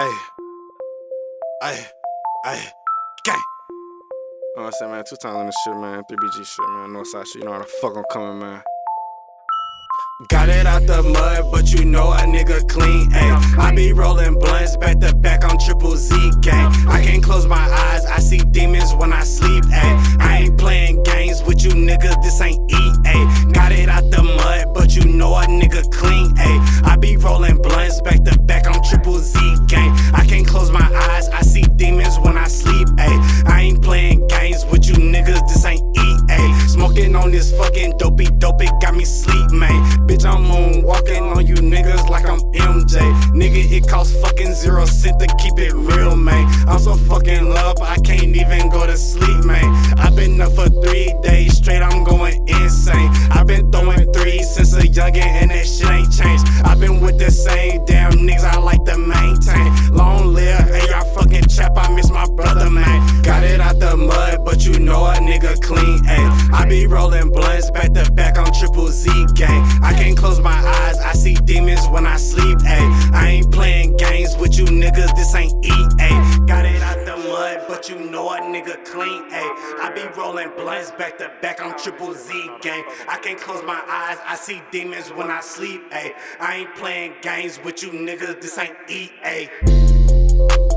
Hey, hey, hey, gang. You know what I'm saying, man? Two times on this shit, man. 3BG shit, man. Northside shit. You know how the fuck I'm coming, man. Got it out the mud, but you know a nigga clean, ayy. I be rolling blunts back to back close my eyes, I see demons when I sleep, ayy. I ain't playing games with you niggas, this ain't EA. Smoking on this fucking dopey dope, it got me sleep, man. Bitch, I'm moonwalking on you niggas like I'm MJ. Nigga, it costs fucking zero cent to keep it real, man. I'm so fucking love, I can't even go to sleep, man. I've been up for three days straight, I'm going insane. I've been throwing threes since a youngin' and that shit ain't changed. I've been with the same damn niggas I like be rolling blunts back to back on triple Z gang. I can't close my eyes, I see demons when I sleep, ayy. I ain't playing games with you niggas, this ain't EA. Got it out the mud, but you know a nigga clean, ayy. I be rolling blunts back to back on triple Z gang. I can't close my eyes, I see demons when I sleep, ayy. I ain't playing games with you niggas, this ain't EA.